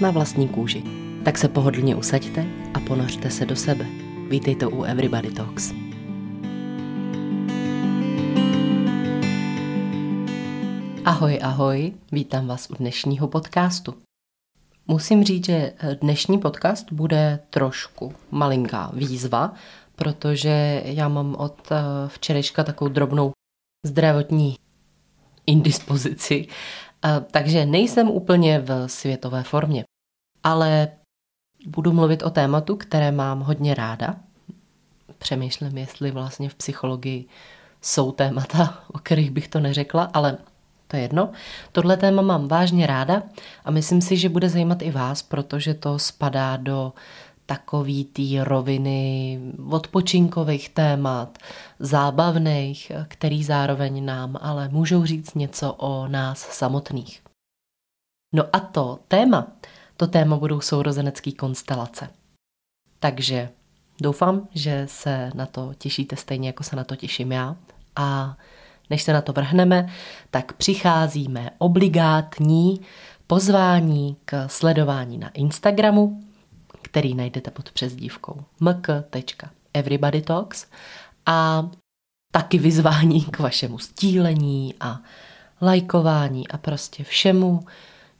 Na vlastní kůži. Tak se pohodlně usaďte a ponořte se do sebe. Vítejte u Everybody Talks. Ahoj, ahoj, vítám vás u dnešního podcastu. Musím říct, že dnešní podcast bude trošku malinká výzva, protože já mám od včerejška takovou drobnou zdravotní indispozici, takže nejsem úplně v světové formě. Ale budu mluvit o tématu, které mám hodně ráda. Přemýšlím, jestli vlastně v psychologii jsou témata, o kterých bych to neřekla, ale to je jedno. Tohle téma mám vážně ráda a myslím si, že bude zajímat i vás, protože to spadá do takový té roviny odpočinkových témat, zábavných, který zároveň nám ale můžou říct něco o nás samotných. No a to téma, to téma budou sourozenecké konstelace. Takže doufám, že se na to těšíte stejně, jako se na to těším já. A než se na to vrhneme, tak přicházíme obligátní pozvání k sledování na Instagramu, který najdete pod přezdívkou mk.everybodytalks a taky vyzvání k vašemu stílení a lajkování a prostě všemu,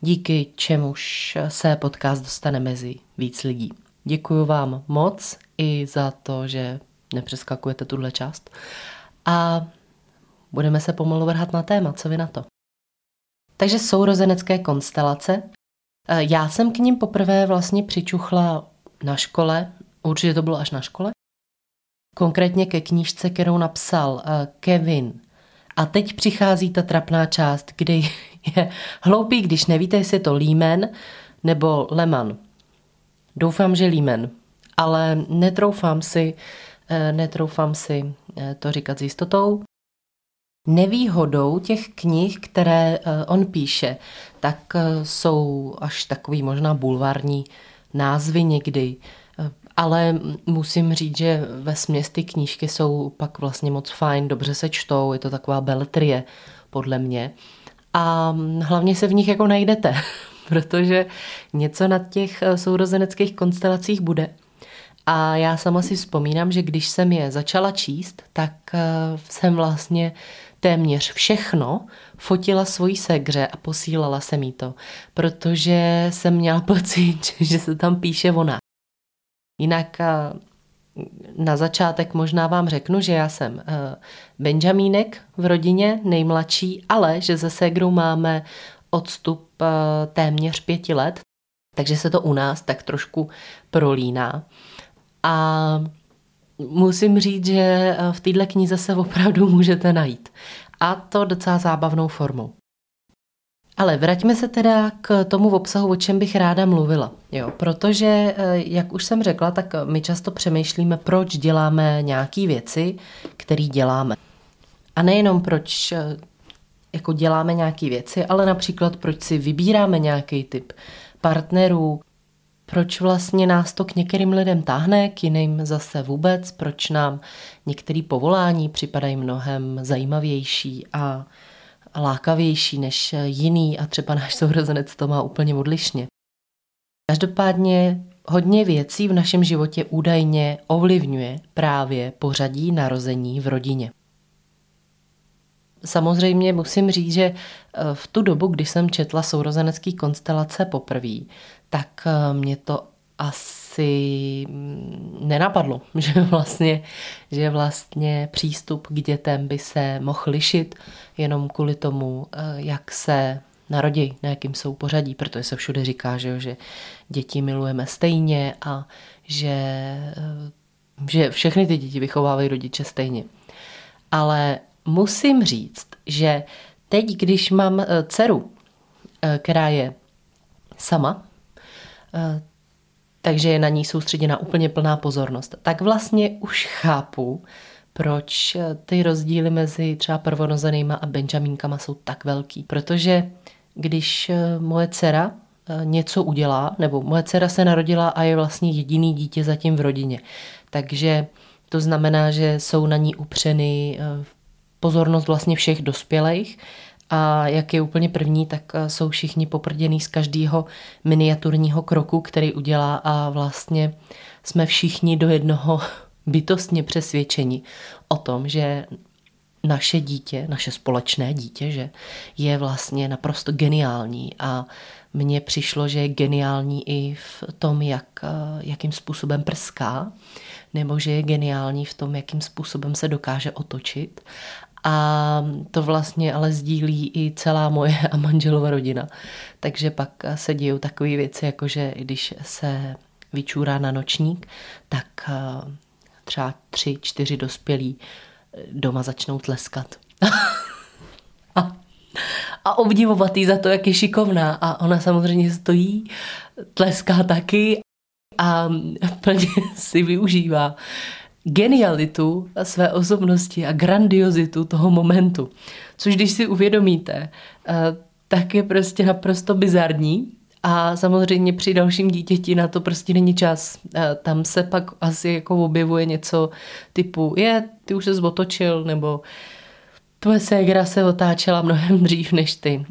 díky čemuž se podcast dostane mezi víc lidí. Děkuji vám moc i za to, že nepřeskakujete tuhle část. A budeme se pomalu vrhat na téma, co vy na to. Takže sourozenecké konstelace Eh, já jsem k ním poprvé vlastně přičuchla na škole, určitě to bylo až na škole, konkrétně ke knížce, kterou napsal eh, Kevin. A teď přichází ta trapná část, kdy je hloupý, když nevíte, jestli je to Límen nebo Leman. Doufám, že Límen, ale netroufám si, eh, netroufám si to říkat s jistotou. Nevýhodou těch knih, které eh, on píše, tak eh, jsou až takový možná bulvární názvy někdy, eh, ale musím říct, že ve směs ty knížky jsou pak vlastně moc fajn, dobře se čtou, je to taková beletrie podle mě. A hlavně se v nich jako najdete, protože něco na těch sourozeneckých konstelacích bude. A já sama si vzpomínám, že když jsem je začala číst, tak jsem vlastně téměř všechno fotila svojí segře a posílala se mi to, protože jsem měla pocit, že se tam píše ona. Jinak na začátek možná vám řeknu, že já jsem Benjamínek v rodině, nejmladší, ale že ze ségrou máme odstup téměř pěti let, takže se to u nás tak trošku prolíná. A musím říct, že eh, v této knize se opravdu můžete najít. A to docela zábavnou formou. Ale vraťme se teda k tomu obsahu, o čem bych ráda mluvila. Jo, protože, eh, jak už jsem řekla, tak my často přemýšlíme, proč děláme nějaké věci, které děláme. A nejenom proč eh, jako děláme nějaké věci, ale například proč si vybíráme nějaký typ partnerů, proč vlastně nás to k některým lidem táhne, k jiným zase vůbec, proč nám některé povolání připadají mnohem zajímavější a lákavější než jiný a třeba náš sourozenec to má úplně odlišně. Každopádně hodně věcí v našem životě údajně ovlivňuje právě pořadí narození v rodině. Samozřejmě musím říct, že v tu dobu, kdy jsem četla sourozenecký konstelace poprvé, tak eh, mě to asi mm, nenapadlo, že vlastně, že vlastně přístup k dětem by se mohl lišit jenom kvůli tomu, eh, jak se narodí, na jakým jsou pořadí, protože se všude říká, že, že děti milujeme stejně a že, eh, že všechny ty děti vychovávají rodiče stejně. Ale musím říct, že teď, když mám dceru, která je sama, takže je na ní soustředěna úplně plná pozornost. Tak vlastně už chápu, proč ty rozdíly mezi třeba prvorozenýma a benjamínkama jsou tak velký. Protože když moje dcera něco udělá, nebo moje dcera se narodila a je vlastně jediný dítě zatím v rodině, takže to znamená, že jsou na ní upřeny pozornost vlastně všech dospělých a jak je úplně první, tak eh, jsou všichni poprděný z každého miniaturního kroku, který udělá. A vlastně jsme všichni do jednoho bytostně přesvědčeni o tom, že naše dítě, naše společné dítě, že je vlastně naprosto geniální. A mně přišlo, že je geniální i v tom, jak, eh, jakým způsobem prská, nebo že je geniální v tom, jakým způsobem se dokáže otočit a to vlastně ale sdílí i celá moje a manželova rodina. Takže pak se dějou takové věci, jako že když se vyčůrá na nočník, tak eh, třeba tři, čtyři dospělí eh, doma začnou tleskat. a, a obdivovat jí za to, jak je šikovná. A ona samozřejmě stojí, tleská taky a plně si využívá genialitu své osobnosti a grandiozitu toho momentu. Což když si uvědomíte, eh, tak je prostě naprosto bizarní a samozřejmě při dalším dítěti na to prostě není čas. Eh, tam se pak asi jako objevuje něco typu, je, ty už se zotočil, nebo tvoje ségra se otáčela mnohem dřív než ty.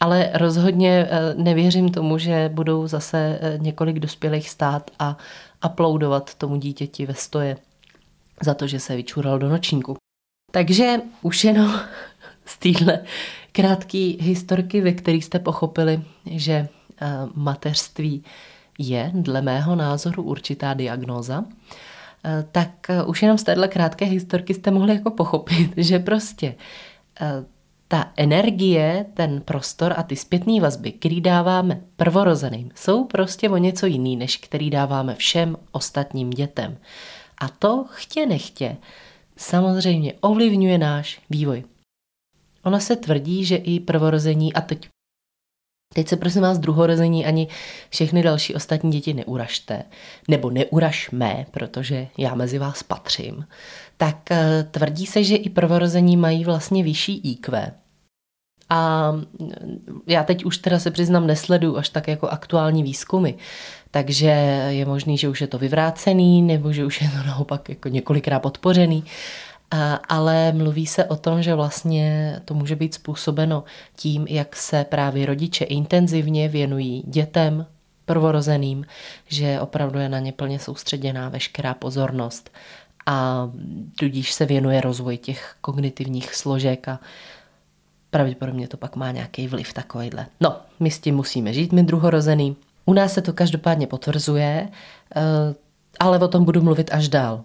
Ale rozhodně eh, nevěřím tomu, že budou zase několik dospělých stát a aplaudovat tomu dítěti ve stoje za to, že se vyčural do nočníku. Takže už jenom z téhle krátké historky, ve kterých jste pochopili, že eh, mateřství je dle mého názoru určitá diagnóza, eh, tak eh, už jenom z téhle krátké historky jste mohli jako pochopit, že prostě ta energie, ten prostor a ty zpětné vazby, který dáváme prvorozeným, jsou prostě o něco jiný, než který dáváme všem ostatním dětem. A to chtě nechtě samozřejmě ovlivňuje náš vývoj. Ona se tvrdí, že i prvorození, a teď, teď se prosím vás druhorození ani všechny další ostatní děti neuražte, nebo neuražme, protože já mezi vás patřím, tak eh, tvrdí se, že i prvorození mají vlastně vyšší IQ, a já teď už teda se přiznám, nesleduju až tak jako aktuální výzkumy, takže je možný, že už je to vyvrácený, nebo že už je to naopak jako několikrát podpořený. Ale mluví se o tom, že vlastně to může být způsobeno tím, jak se právě rodiče intenzivně věnují dětem, prvorozeným, že opravdu je na ně plně soustředěná veškerá pozornost a tudíž se věnuje rozvoji těch kognitivních složek a pravděpodobně to pak má nějaký vliv takovýhle. No, my s tím musíme žít, my druhorozený. U nás se to každopádně potvrzuje, eh, ale o tom budu mluvit až dál.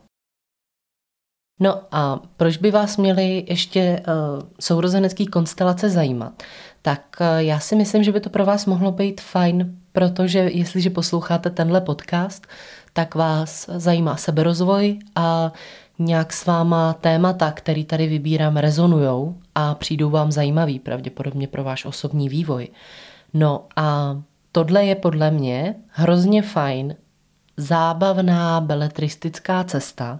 No a proč by vás měly ještě eh, sourozenecký konstelace zajímat? Tak eh, já si myslím, že by to pro vás mohlo být fajn, protože jestliže posloucháte tenhle podcast, tak vás zajímá seberozvoj a nějak s váma témata, který tady vybírám, rezonujou a přijdou vám zajímavý, pravděpodobně pro váš osobní vývoj. No a tohle je podle mě hrozně fajn, zábavná beletristická cesta,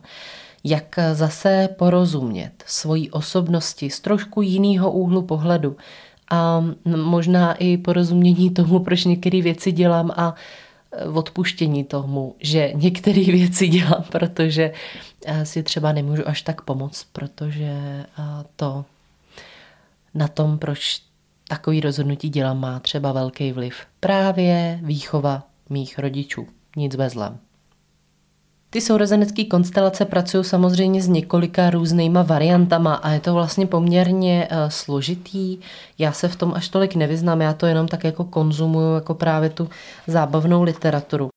jak zase porozumět svojí osobnosti z trošku jiného úhlu pohledu a možná i porozumění tomu, proč některé věci dělám a odpuštění tomu, že některé věci dělám, protože eh, si třeba nemůžu až tak pomoct, protože eh, to na tom, proč takový rozhodnutí dělám, má třeba velký vliv. Právě výchova mých rodičů. Nic bez zlem. Ty sourozenecké konstelace pracují samozřejmě s několika různýma variantama a je to vlastně poměrně uh, složitý. Já se v tom až tolik nevyznám, já to jenom tak jako konzumuju, jako právě tu zábavnou literaturu.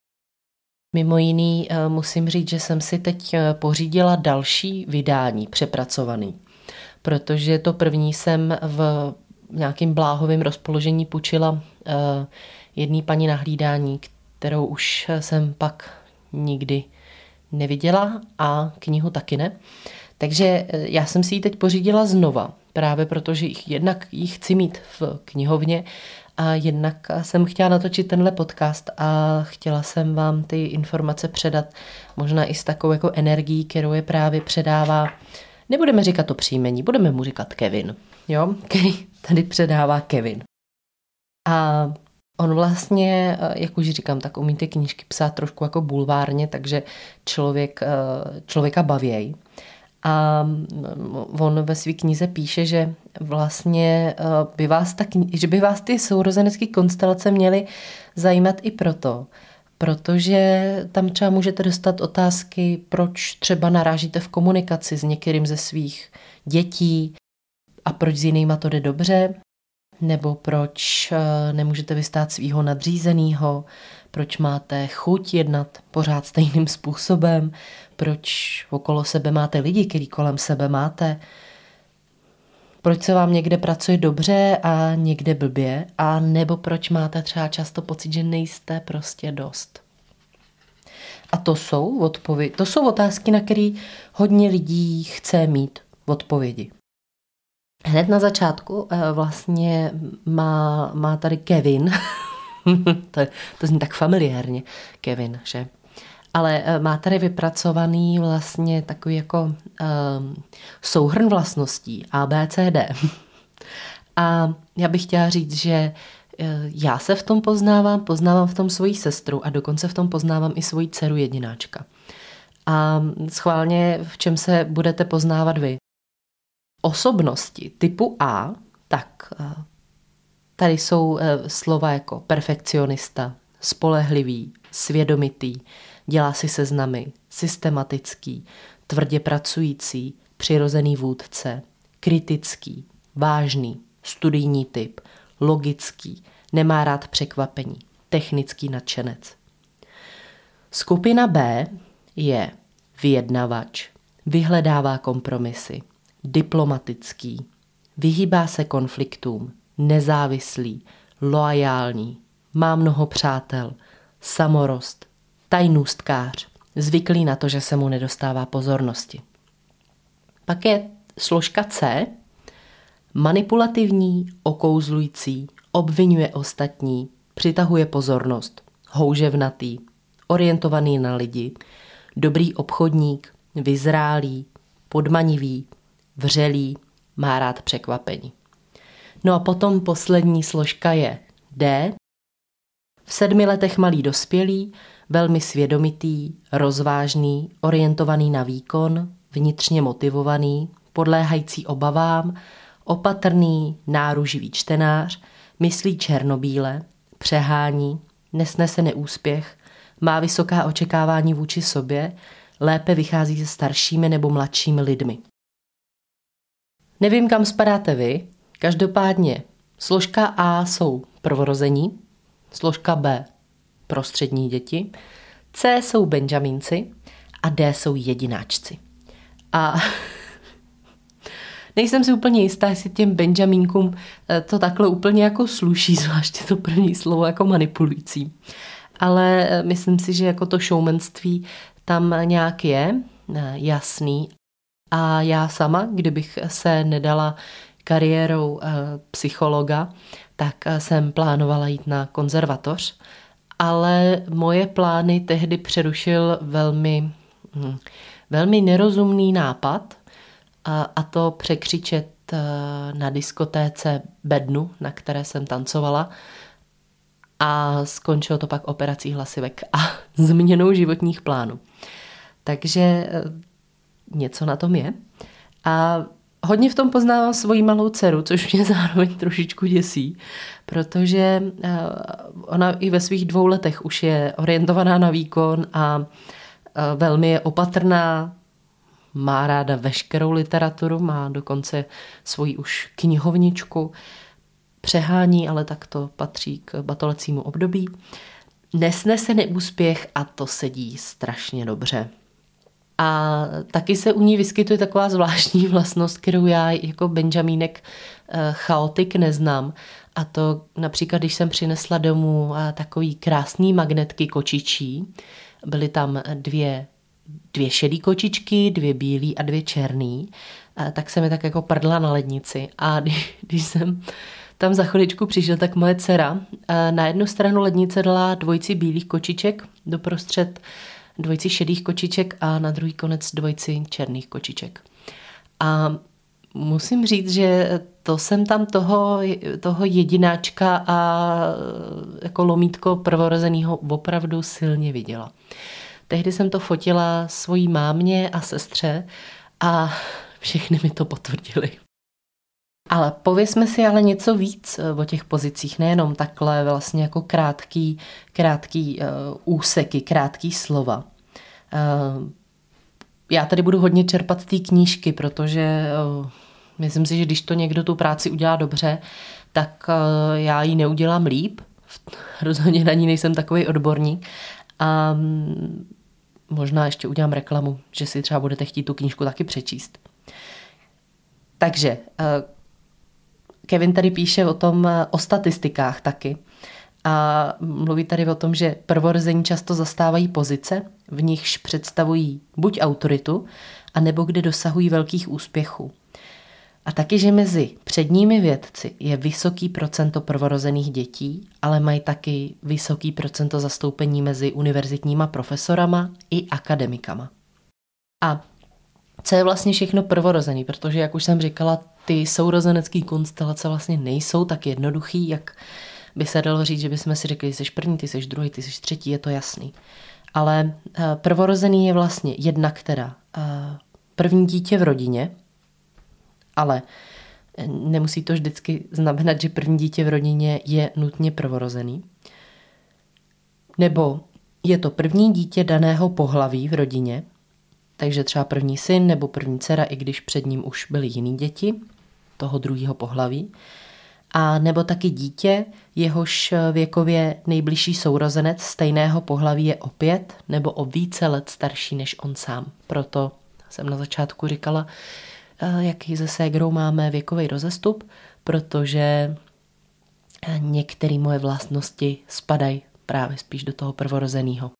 Mimo jiný uh, musím říct, že jsem si teď uh, pořídila další vydání přepracovaný, protože to první jsem v nějakým bláhovým rozpoložení půjčila uh, jedný paní na hlídání, kterou už jsem pak nikdy neviděla a knihu taky ne. Takže eh, já jsem si ji teď pořídila znova, právě protože jich, jednak jich chci mít v knihovně a jednak jsem chtěla natočit tenhle podcast a chtěla jsem vám ty informace předat možná i s takovou jako energií, kterou je právě předává, nebudeme říkat to příjmení, budeme mu říkat Kevin, jo, který tady předává Kevin. A on vlastně, jak už říkám, tak umí ty knížky psát trošku jako bulvárně, takže člověk, člověka bavěj. A on ve své knize píše, že vlastně eh, by vás, tak, že by vás ty sourozenecké konstelace měly zajímat i proto, protože tam třeba můžete dostat otázky, proč třeba narážíte v komunikaci s některým ze svých dětí a proč s jinýma to jde dobře, nebo proč eh, nemůžete vystát svého nadřízeného, proč máte chuť jednat pořád stejným způsobem, proč okolo sebe máte lidi, který kolem sebe máte, proč se vám někde pracuje dobře a někde blbě, a nebo proč máte třeba často pocit, že nejste prostě dost. A to jsou, odpovědi, to jsou otázky, na které hodně lidí chce mít odpovědi. Hned na začátku eh, vlastně má, má tady Kevin, to, to zní tak familiárně, Kevin, že? Ale eh, má tady vypracovaný vlastně takový jako um, souhrn vlastností ABCD. A já bych chtěla říct, že eh, já se v tom poznávám, poznávám v tom svoji sestru a dokonce v tom poznávám i svoji dceru jedináčka. A schválně, v čem se budete poznávat vy? Osobnosti typu A, tak Tady jsou eh, slova jako perfekcionista, spolehlivý, svědomitý, dělá si seznamy, systematický, tvrdě pracující, přirozený vůdce, kritický, vážný, studijní typ, logický, nemá rád překvapení, technický nadšenec. Skupina B je vyjednavač, vyhledává kompromisy, diplomatický, vyhýbá se konfliktům, nezávislý, loajální, má mnoho přátel, samorost, tajnůstkář, zvyklý na to, že se mu nedostává pozornosti. Pak je složka C, manipulativní, okouzlující, obvinuje ostatní, přitahuje pozornost, houževnatý, orientovaný na lidi, dobrý obchodník, vyzrálý, podmanivý, vřelý, má rád překvapení. No a potom poslední složka je D. V sedmi letech malý dospělý, velmi svědomitý, rozvážný, orientovaný na výkon, vnitřně motivovaný, podléhající obavám, opatrný, náruživý čtenář, myslí černobíle, přehání, nesnese neúspěch, má vysoká očekávání vůči sobě, lépe vychází se staršími nebo mladšími lidmi. Nevím, kam spadáte vy, Každopádně složka A jsou prvorození, složka B prostřední děti, C jsou benjamínci a D jsou jedináčci. A nejsem si úplně jistá, jestli těm benjamínkům eh, to takhle úplně jako sluší, zvláště to první slovo jako manipulující. Ale eh, myslím si, že jako to showmanství tam nějak je eh, jasný. A já sama, kdybych se nedala kariérou psychologa, tak jsem plánovala jít na konzervatoř, ale moje plány tehdy přerušil velmi, hm, velmi nerozumný nápad a, a to překřičet eh, na diskotéce bednu, na které jsem tancovala a skončilo to pak operací hlasivek a změnou životních plánů. Takže něco na tom je. A hodně v tom poznávám svoji malou dceru, což mě zároveň trošičku děsí, protože eh, ona i ve svých dvou letech už je orientovaná na výkon a eh, velmi je opatrná, má ráda veškerou literaturu, má dokonce svoji už knihovničku, přehání, ale tak to patří k batolecímu období. Nesnese neúspěch a to sedí strašně dobře. A taky se u ní vyskytuje taková zvláštní vlastnost, kterou já jako Benjamínek eh, chaotik neznám. A to například, když jsem přinesla domů eh, takový krásný magnetky kočičí, byly tam dvě, dvě šedý kočičky, dvě bílé a dvě černý, tak se mi tak jako prdla na lednici. A když, když jsem tam za chviličku přišel, tak moje dcera na jednu stranu lednice dala dvojici bílých kočiček, doprostřed dvojici šedých kočiček a na druhý konec dvojici černých kočiček. A musím říct, že to jsem tam toho, toho jedináčka a jako lomítko prvorozeného opravdu silně viděla. Tehdy jsem to fotila svojí mámě a sestře a všechny mi to potvrdili. Ale pověsme si ale něco víc eh, o těch pozicích, nejenom takhle vlastně jako krátký, krátký uh, úseky, krátký slova. Uh, já tady budu hodně čerpat z té knížky, protože uh, myslím si, že když to někdo tu práci udělá dobře, tak uh, já ji neudělám líp. Rozhodně na ní nejsem takový odborník. A um, možná ještě udělám reklamu, že si třeba budete chtít tu knížku taky přečíst. Takže Kevin tady píše o tom, o statistikách taky. A mluví tady o tom, že prvorození často zastávají pozice, v nichž představují buď autoritu, anebo kde dosahují velkých úspěchů. A taky, že mezi předními vědci je vysoký procento prvorozených dětí, ale mají taky vysoký procento zastoupení mezi univerzitníma profesorama i akademikama. A co je vlastně všechno prvorozený, protože, jak už jsem říkala, ty sourozenecké konstelace vlastně nejsou tak jednoduchý, jak by se dalo říct, že bychom si řekli, jsi první, ty jsi druhý, ty jsi třetí, je to jasný. Ale uh, prvorozený je vlastně jedna, která uh, první dítě v rodině, ale eh, nemusí to vždycky znamenat, že první dítě v rodině je nutně prvorozený. Nebo je to první dítě daného pohlaví v rodině, takže třeba první syn nebo první dcera, i když před ním už byly jiný děti toho druhého pohlaví. A nebo taky dítě, jehož věkově nejbližší sourozenec stejného pohlaví je o pět nebo o více let starší než on sám. Proto jsem na začátku říkala, jaký ze ségrou máme věkový rozestup, protože některé moje vlastnosti spadají právě spíš do toho prvorozeného.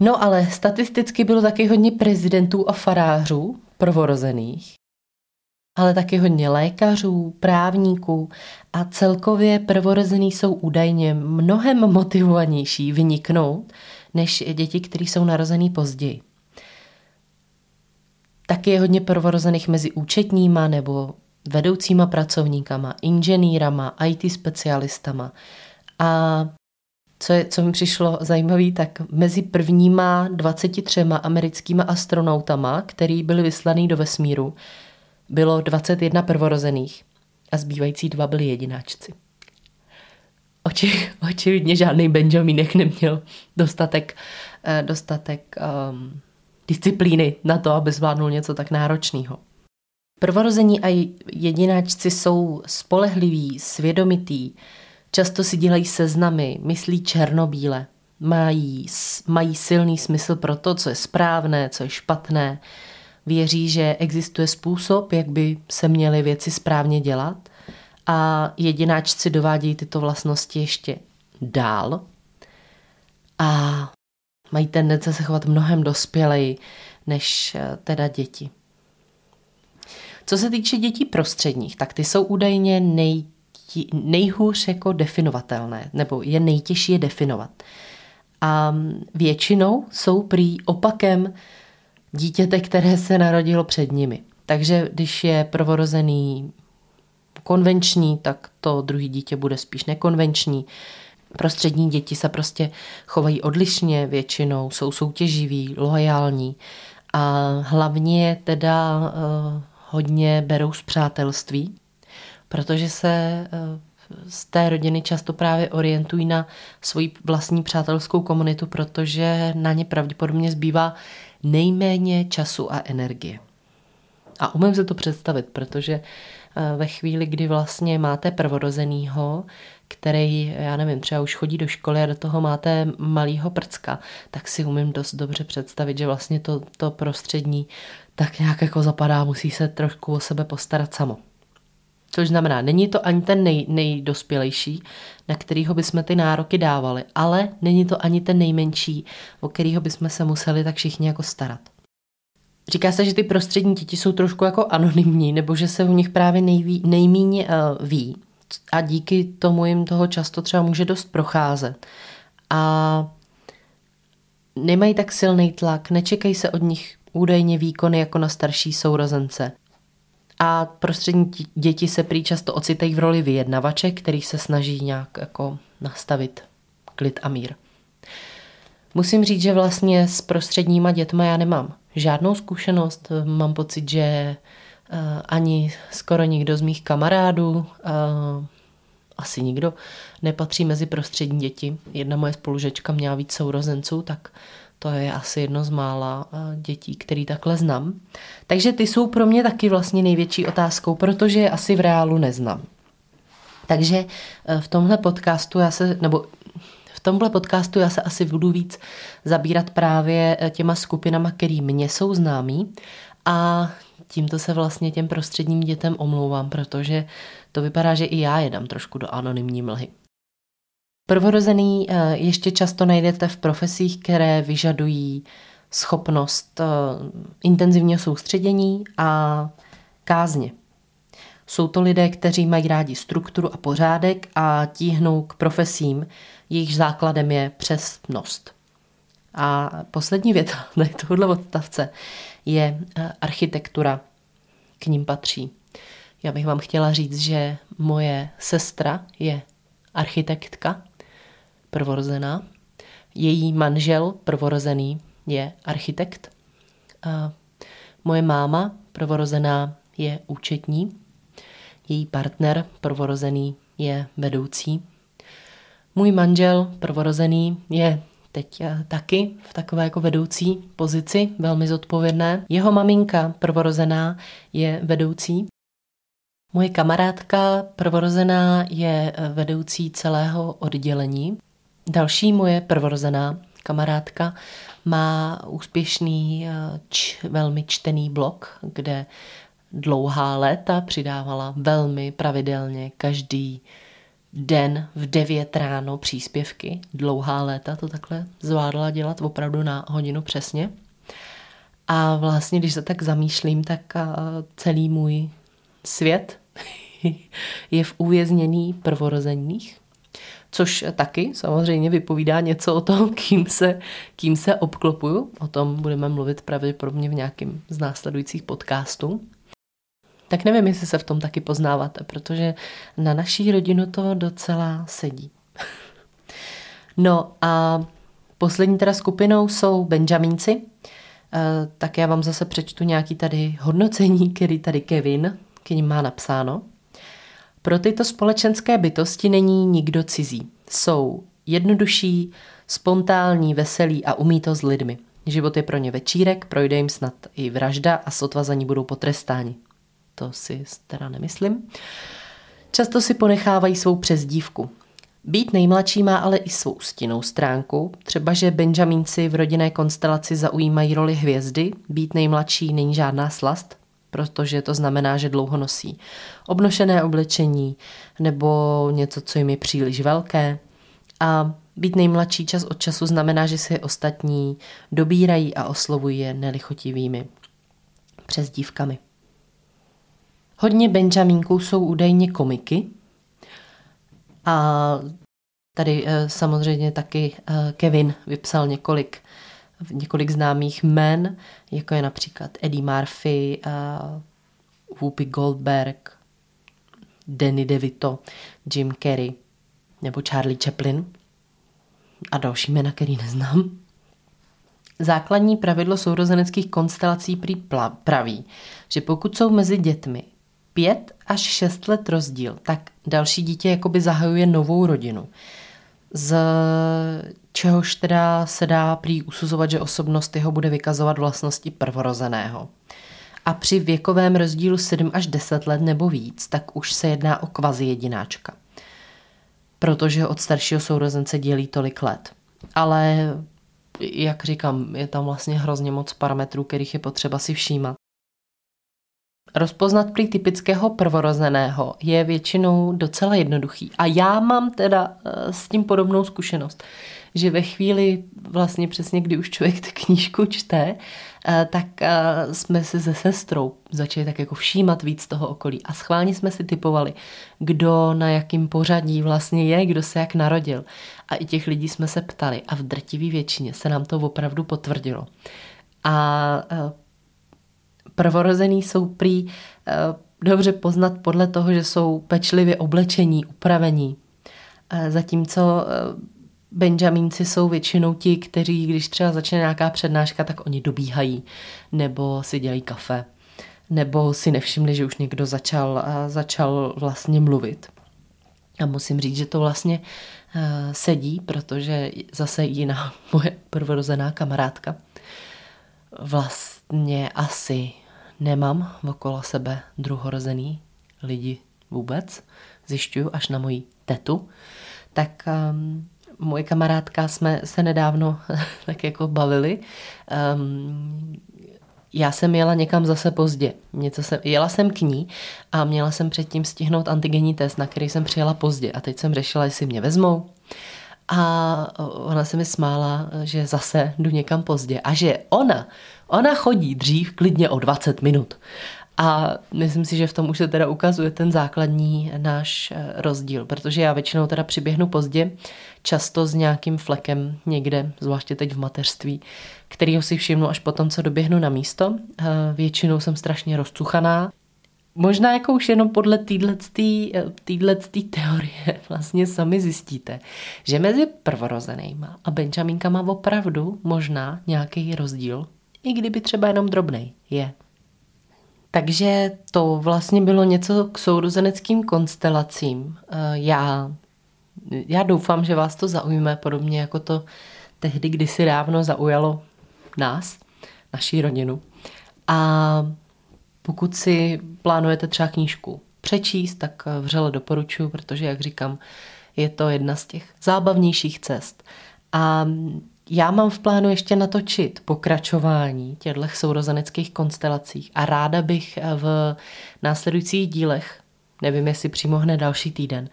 No ale statisticky bylo taky hodně prezidentů a farářů prvorozených, ale taky hodně lékařů, právníků a celkově prvorozený jsou údajně mnohem motivovanější vyniknout než děti, které jsou narozený později. Taky je hodně prvorozených mezi účetníma nebo vedoucíma pracovníkama, inženýrama, IT specialistama a co, je, co mi přišlo zajímavé, tak mezi prvníma 23 americkýma astronautama, který byli vyslaný do vesmíru, bylo 21 prvorozených a zbývající dva byli jedináčci. Oči, očividně žádný Benjamínek neměl dostatek, eh, dostatek um, disciplíny na to, aby zvládnul něco tak náročného. Prvorození a jedináčci jsou spolehliví, svědomitý, Často si dělají seznamy, myslí černobíle, mají, mají silný smysl pro to, co je správné, co je špatné, věří, že existuje způsob, jak by se měly věci správně dělat. A jedináčci dovádějí tyto vlastnosti ještě dál. A mají tendence se chovat mnohem dospěleji než eh, teda děti. Co se týče dětí prostředních, tak ty jsou údajně nej nejhůř jako definovatelné, nebo je nejtěžší je definovat. A většinou jsou prý opakem dítěte, které se narodilo před nimi. Takže když je prvorozený konvenční, tak to druhý dítě bude spíš nekonvenční. Prostřední děti se prostě chovají odlišně většinou, jsou soutěživí, loajální a hlavně teda uh, hodně berou z přátelství, protože se eh, z té rodiny často právě orientují na svoji vlastní přátelskou komunitu, protože na ně pravděpodobně zbývá nejméně času a energie. A umím si to představit, protože eh, ve chvíli, kdy vlastně máte prvorozenýho, který, já nevím, třeba už chodí do školy a do toho máte malýho prcka, tak si umím dost dobře představit, že vlastně to, to prostřední tak nějak jako zapadá, musí se trošku o sebe postarat samo. Což znamená, není to ani ten nej, nejdospělejší, na kterýho bychom ty nároky dávali, ale není to ani ten nejmenší, o kterýho bychom se museli tak všichni jako starat. Říká se, že ty prostřední děti jsou trošku jako anonymní, nebo že se o nich právě nejví, nejmíně uh, ví. A díky tomu jim toho často třeba může dost procházet. A nemají tak silný tlak, nečekají se od nich údajně výkony jako na starší sourozence. A prostřední děti se prý často ocitají v roli vyjednavače, který se snaží nějak jako nastavit klid a mír. Musím říct, že vlastně s prostředníma dětma já nemám žádnou zkušenost. Mám pocit, že uh, ani skoro nikdo z mých kamarádů, uh, asi nikdo, nepatří mezi prostřední děti. Jedna moje spolužečka měla víc sourozenců, tak to je asi jedno z mála uh, dětí, který takhle znám. Takže ty jsou pro mě taky vlastně největší otázkou, protože je asi v reálu neznám. Takže v tomhle podcastu já se, nebo v tomhle podcastu já se asi budu víc zabírat právě eh, těma skupinama, který mě jsou známí a tímto se vlastně těm prostředním dětem omlouvám, protože to vypadá, že i já jedám trošku do anonymní mlhy. Prvorozený eh, ještě často najdete v profesích, které vyžadují schopnost eh, intenzivního soustředění a kázně. Jsou to lidé, kteří mají rádi strukturu a pořádek a tíhnou k profesím, jejich základem je přesnost. A poslední věta tohohle odstavce je eh, architektura. K ním patří. Já bych vám chtěla říct, že moje sestra je architektka prvorozená. Její manžel prvorozený je architekt. A moje máma prvorozená je účetní. Její partner prvorozený je vedoucí můj manžel, prvorozený, je teď eh, taky v takové jako vedoucí pozici, velmi zodpovědné. Jeho maminka, prvorozená, je vedoucí. Moje kamarádka, prvorozená, je eh, vedoucí celého oddělení. Další moje prvorozená kamarádka má úspěšný, eh, č, velmi čtený blog, kde dlouhá léta přidávala velmi pravidelně každý den v 9 ráno příspěvky. Dlouhá léta to takhle zvládla dělat opravdu na hodinu přesně. A vlastně, když se tak zamýšlím, tak celý můj svět je v uvěznění prvorozených, což taky samozřejmě vypovídá něco o tom, kým se, kým se obklopuju. O tom budeme mluvit pravděpodobně v nějakém z následujících podcastů tak nevím, jestli se v tom taky poznáváte, protože na naší rodinu to docela sedí. no a poslední teda skupinou jsou Benjamínci, eh, tak já vám zase přečtu nějaký tady hodnocení, který tady Kevin k ním má napsáno. Pro tyto společenské bytosti není nikdo cizí. Jsou jednodušší, spontánní, veselí a umí to s lidmi. Život je pro ně večírek, projde jim snad i vražda a sotva za ní budou potrestáni to si teda nemyslím. Často si ponechávají svou přezdívku. Být nejmladší má ale i svou stinnou stránku, třeba že Benjamínci v rodinné konstelaci zaujímají roli hvězdy, být nejmladší není žádná slast, protože to znamená, že dlouho nosí obnošené oblečení nebo něco, co jim je příliš velké. A být nejmladší čas od času znamená, že si ostatní dobírají a oslovují je nelichotivými přezdívkami. Hodně Benjamínků jsou údajně komiky a tady eh, samozřejmě taky eh, Kevin vypsal několik, několik známých men, jako je například Eddie Murphy, Whoopi Goldberg, Danny DeVito, Jim Carrey nebo Charlie Chaplin a další jména, který neznám. Základní pravidlo sourozeneckých konstelací prý praví, že pokud jsou mezi dětmi pět až šest let rozdíl, tak další dítě jakoby zahajuje novou rodinu. Z čehož teda se dá prý usuzovat, že osobnost jeho bude vykazovat vlastnosti prvorozeného. A při věkovém rozdílu 7 až 10 let nebo víc, tak už se jedná o kvazi jedináčka. Protože od staršího sourozence dělí tolik let. Ale jak říkám, je tam vlastně hrozně moc parametrů, kterých je potřeba si všímat. Rozpoznat prý typického prvorozeného je většinou docela jednoduchý. A já mám teda eh, s tím podobnou zkušenost, že ve chvíli vlastně přesně, kdy už člověk tu knížku čte, eh, tak eh, jsme si se sestrou začali tak jako všímat víc toho okolí a schválně jsme si typovali, kdo na jakým pořadí vlastně je, kdo se jak narodil. A i těch lidí jsme se ptali a v drtivý většině se nám to opravdu potvrdilo. A prvorozený jsou prý eh, dobře poznat podle toho, že jsou pečlivě oblečení, upravení. Eh, zatímco eh, Benjamínci jsou většinou ti, kteří, když třeba začne nějaká přednáška, tak oni dobíhají, nebo si dělají kafe, nebo si nevšimli, že už někdo začal, začal vlastně mluvit. A musím říct, že to vlastně sedí, protože zase jiná moje prvorozená kamarádka vlastně asi nemám okolo sebe druhorozený lidi vůbec, zjišťuju až na moji tetu, tak um, moje kamarádka jsme se nedávno tak jako bavili. Um, já jsem jela někam zase pozdě. Něco jsem, jela jsem k ní a měla jsem předtím stihnout antigenní test, na který jsem přijela pozdě. A teď jsem řešila, jestli mě vezmou. A ona se mi smála, že zase jdu někam pozdě. A že ona Ona chodí dřív klidně o 20 minut. A myslím si, že v tom už se teda ukazuje ten základní náš eh, rozdíl, protože já většinou teda přiběhnu pozdě, často s nějakým flekem někde, zvláště teď v mateřství, kterýho si všimnu až potom, co doběhnu na místo. Eh, většinou jsem strašně rozcuchaná. Možná jako už jenom podle této eh, teorie vlastně sami zjistíte, že mezi prvorozenýma a Benjaminkama opravdu možná nějaký rozdíl i kdyby třeba jenom drobnej je. Takže to vlastně bylo něco k sourozeneckým konstelacím. Eh, já, já doufám, že vás to zaujme, podobně jako to tehdy kdysi dávno zaujalo nás, naší rodinu. A pokud si plánujete třeba knížku přečíst, tak eh, vřele doporučuji, protože, jak říkám, je to jedna z těch zábavnějších cest. A já mám v plánu ještě natočit pokračování těchto sourozeneckých konstelacích a ráda bych v následujících dílech, nevím jestli přímo hned další týden,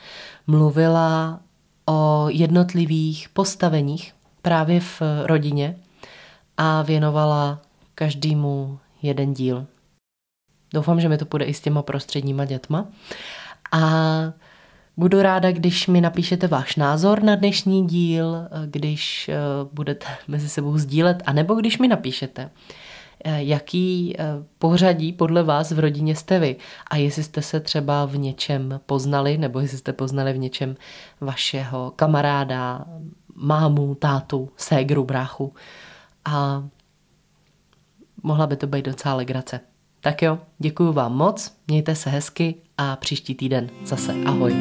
mluvila o jednotlivých postaveních právě v rodině a věnovala každému jeden díl. Doufám, že mi to půjde i s těma prostředníma dětma. A Budu ráda, když mi napíšete váš názor na dnešní díl, když eh, budete mezi sebou sdílet, anebo když mi napíšete, eh, jaký eh, pořadí podle vás v rodině jste vy a jestli jste se třeba v něčem poznali, nebo jestli jste poznali v něčem vašeho kamaráda, mámu, tátu, ségru, bráchu a mohla by to být docela legrace. Tak jo, děkuji vám moc, mějte se hezky a příští týden zase ahoj.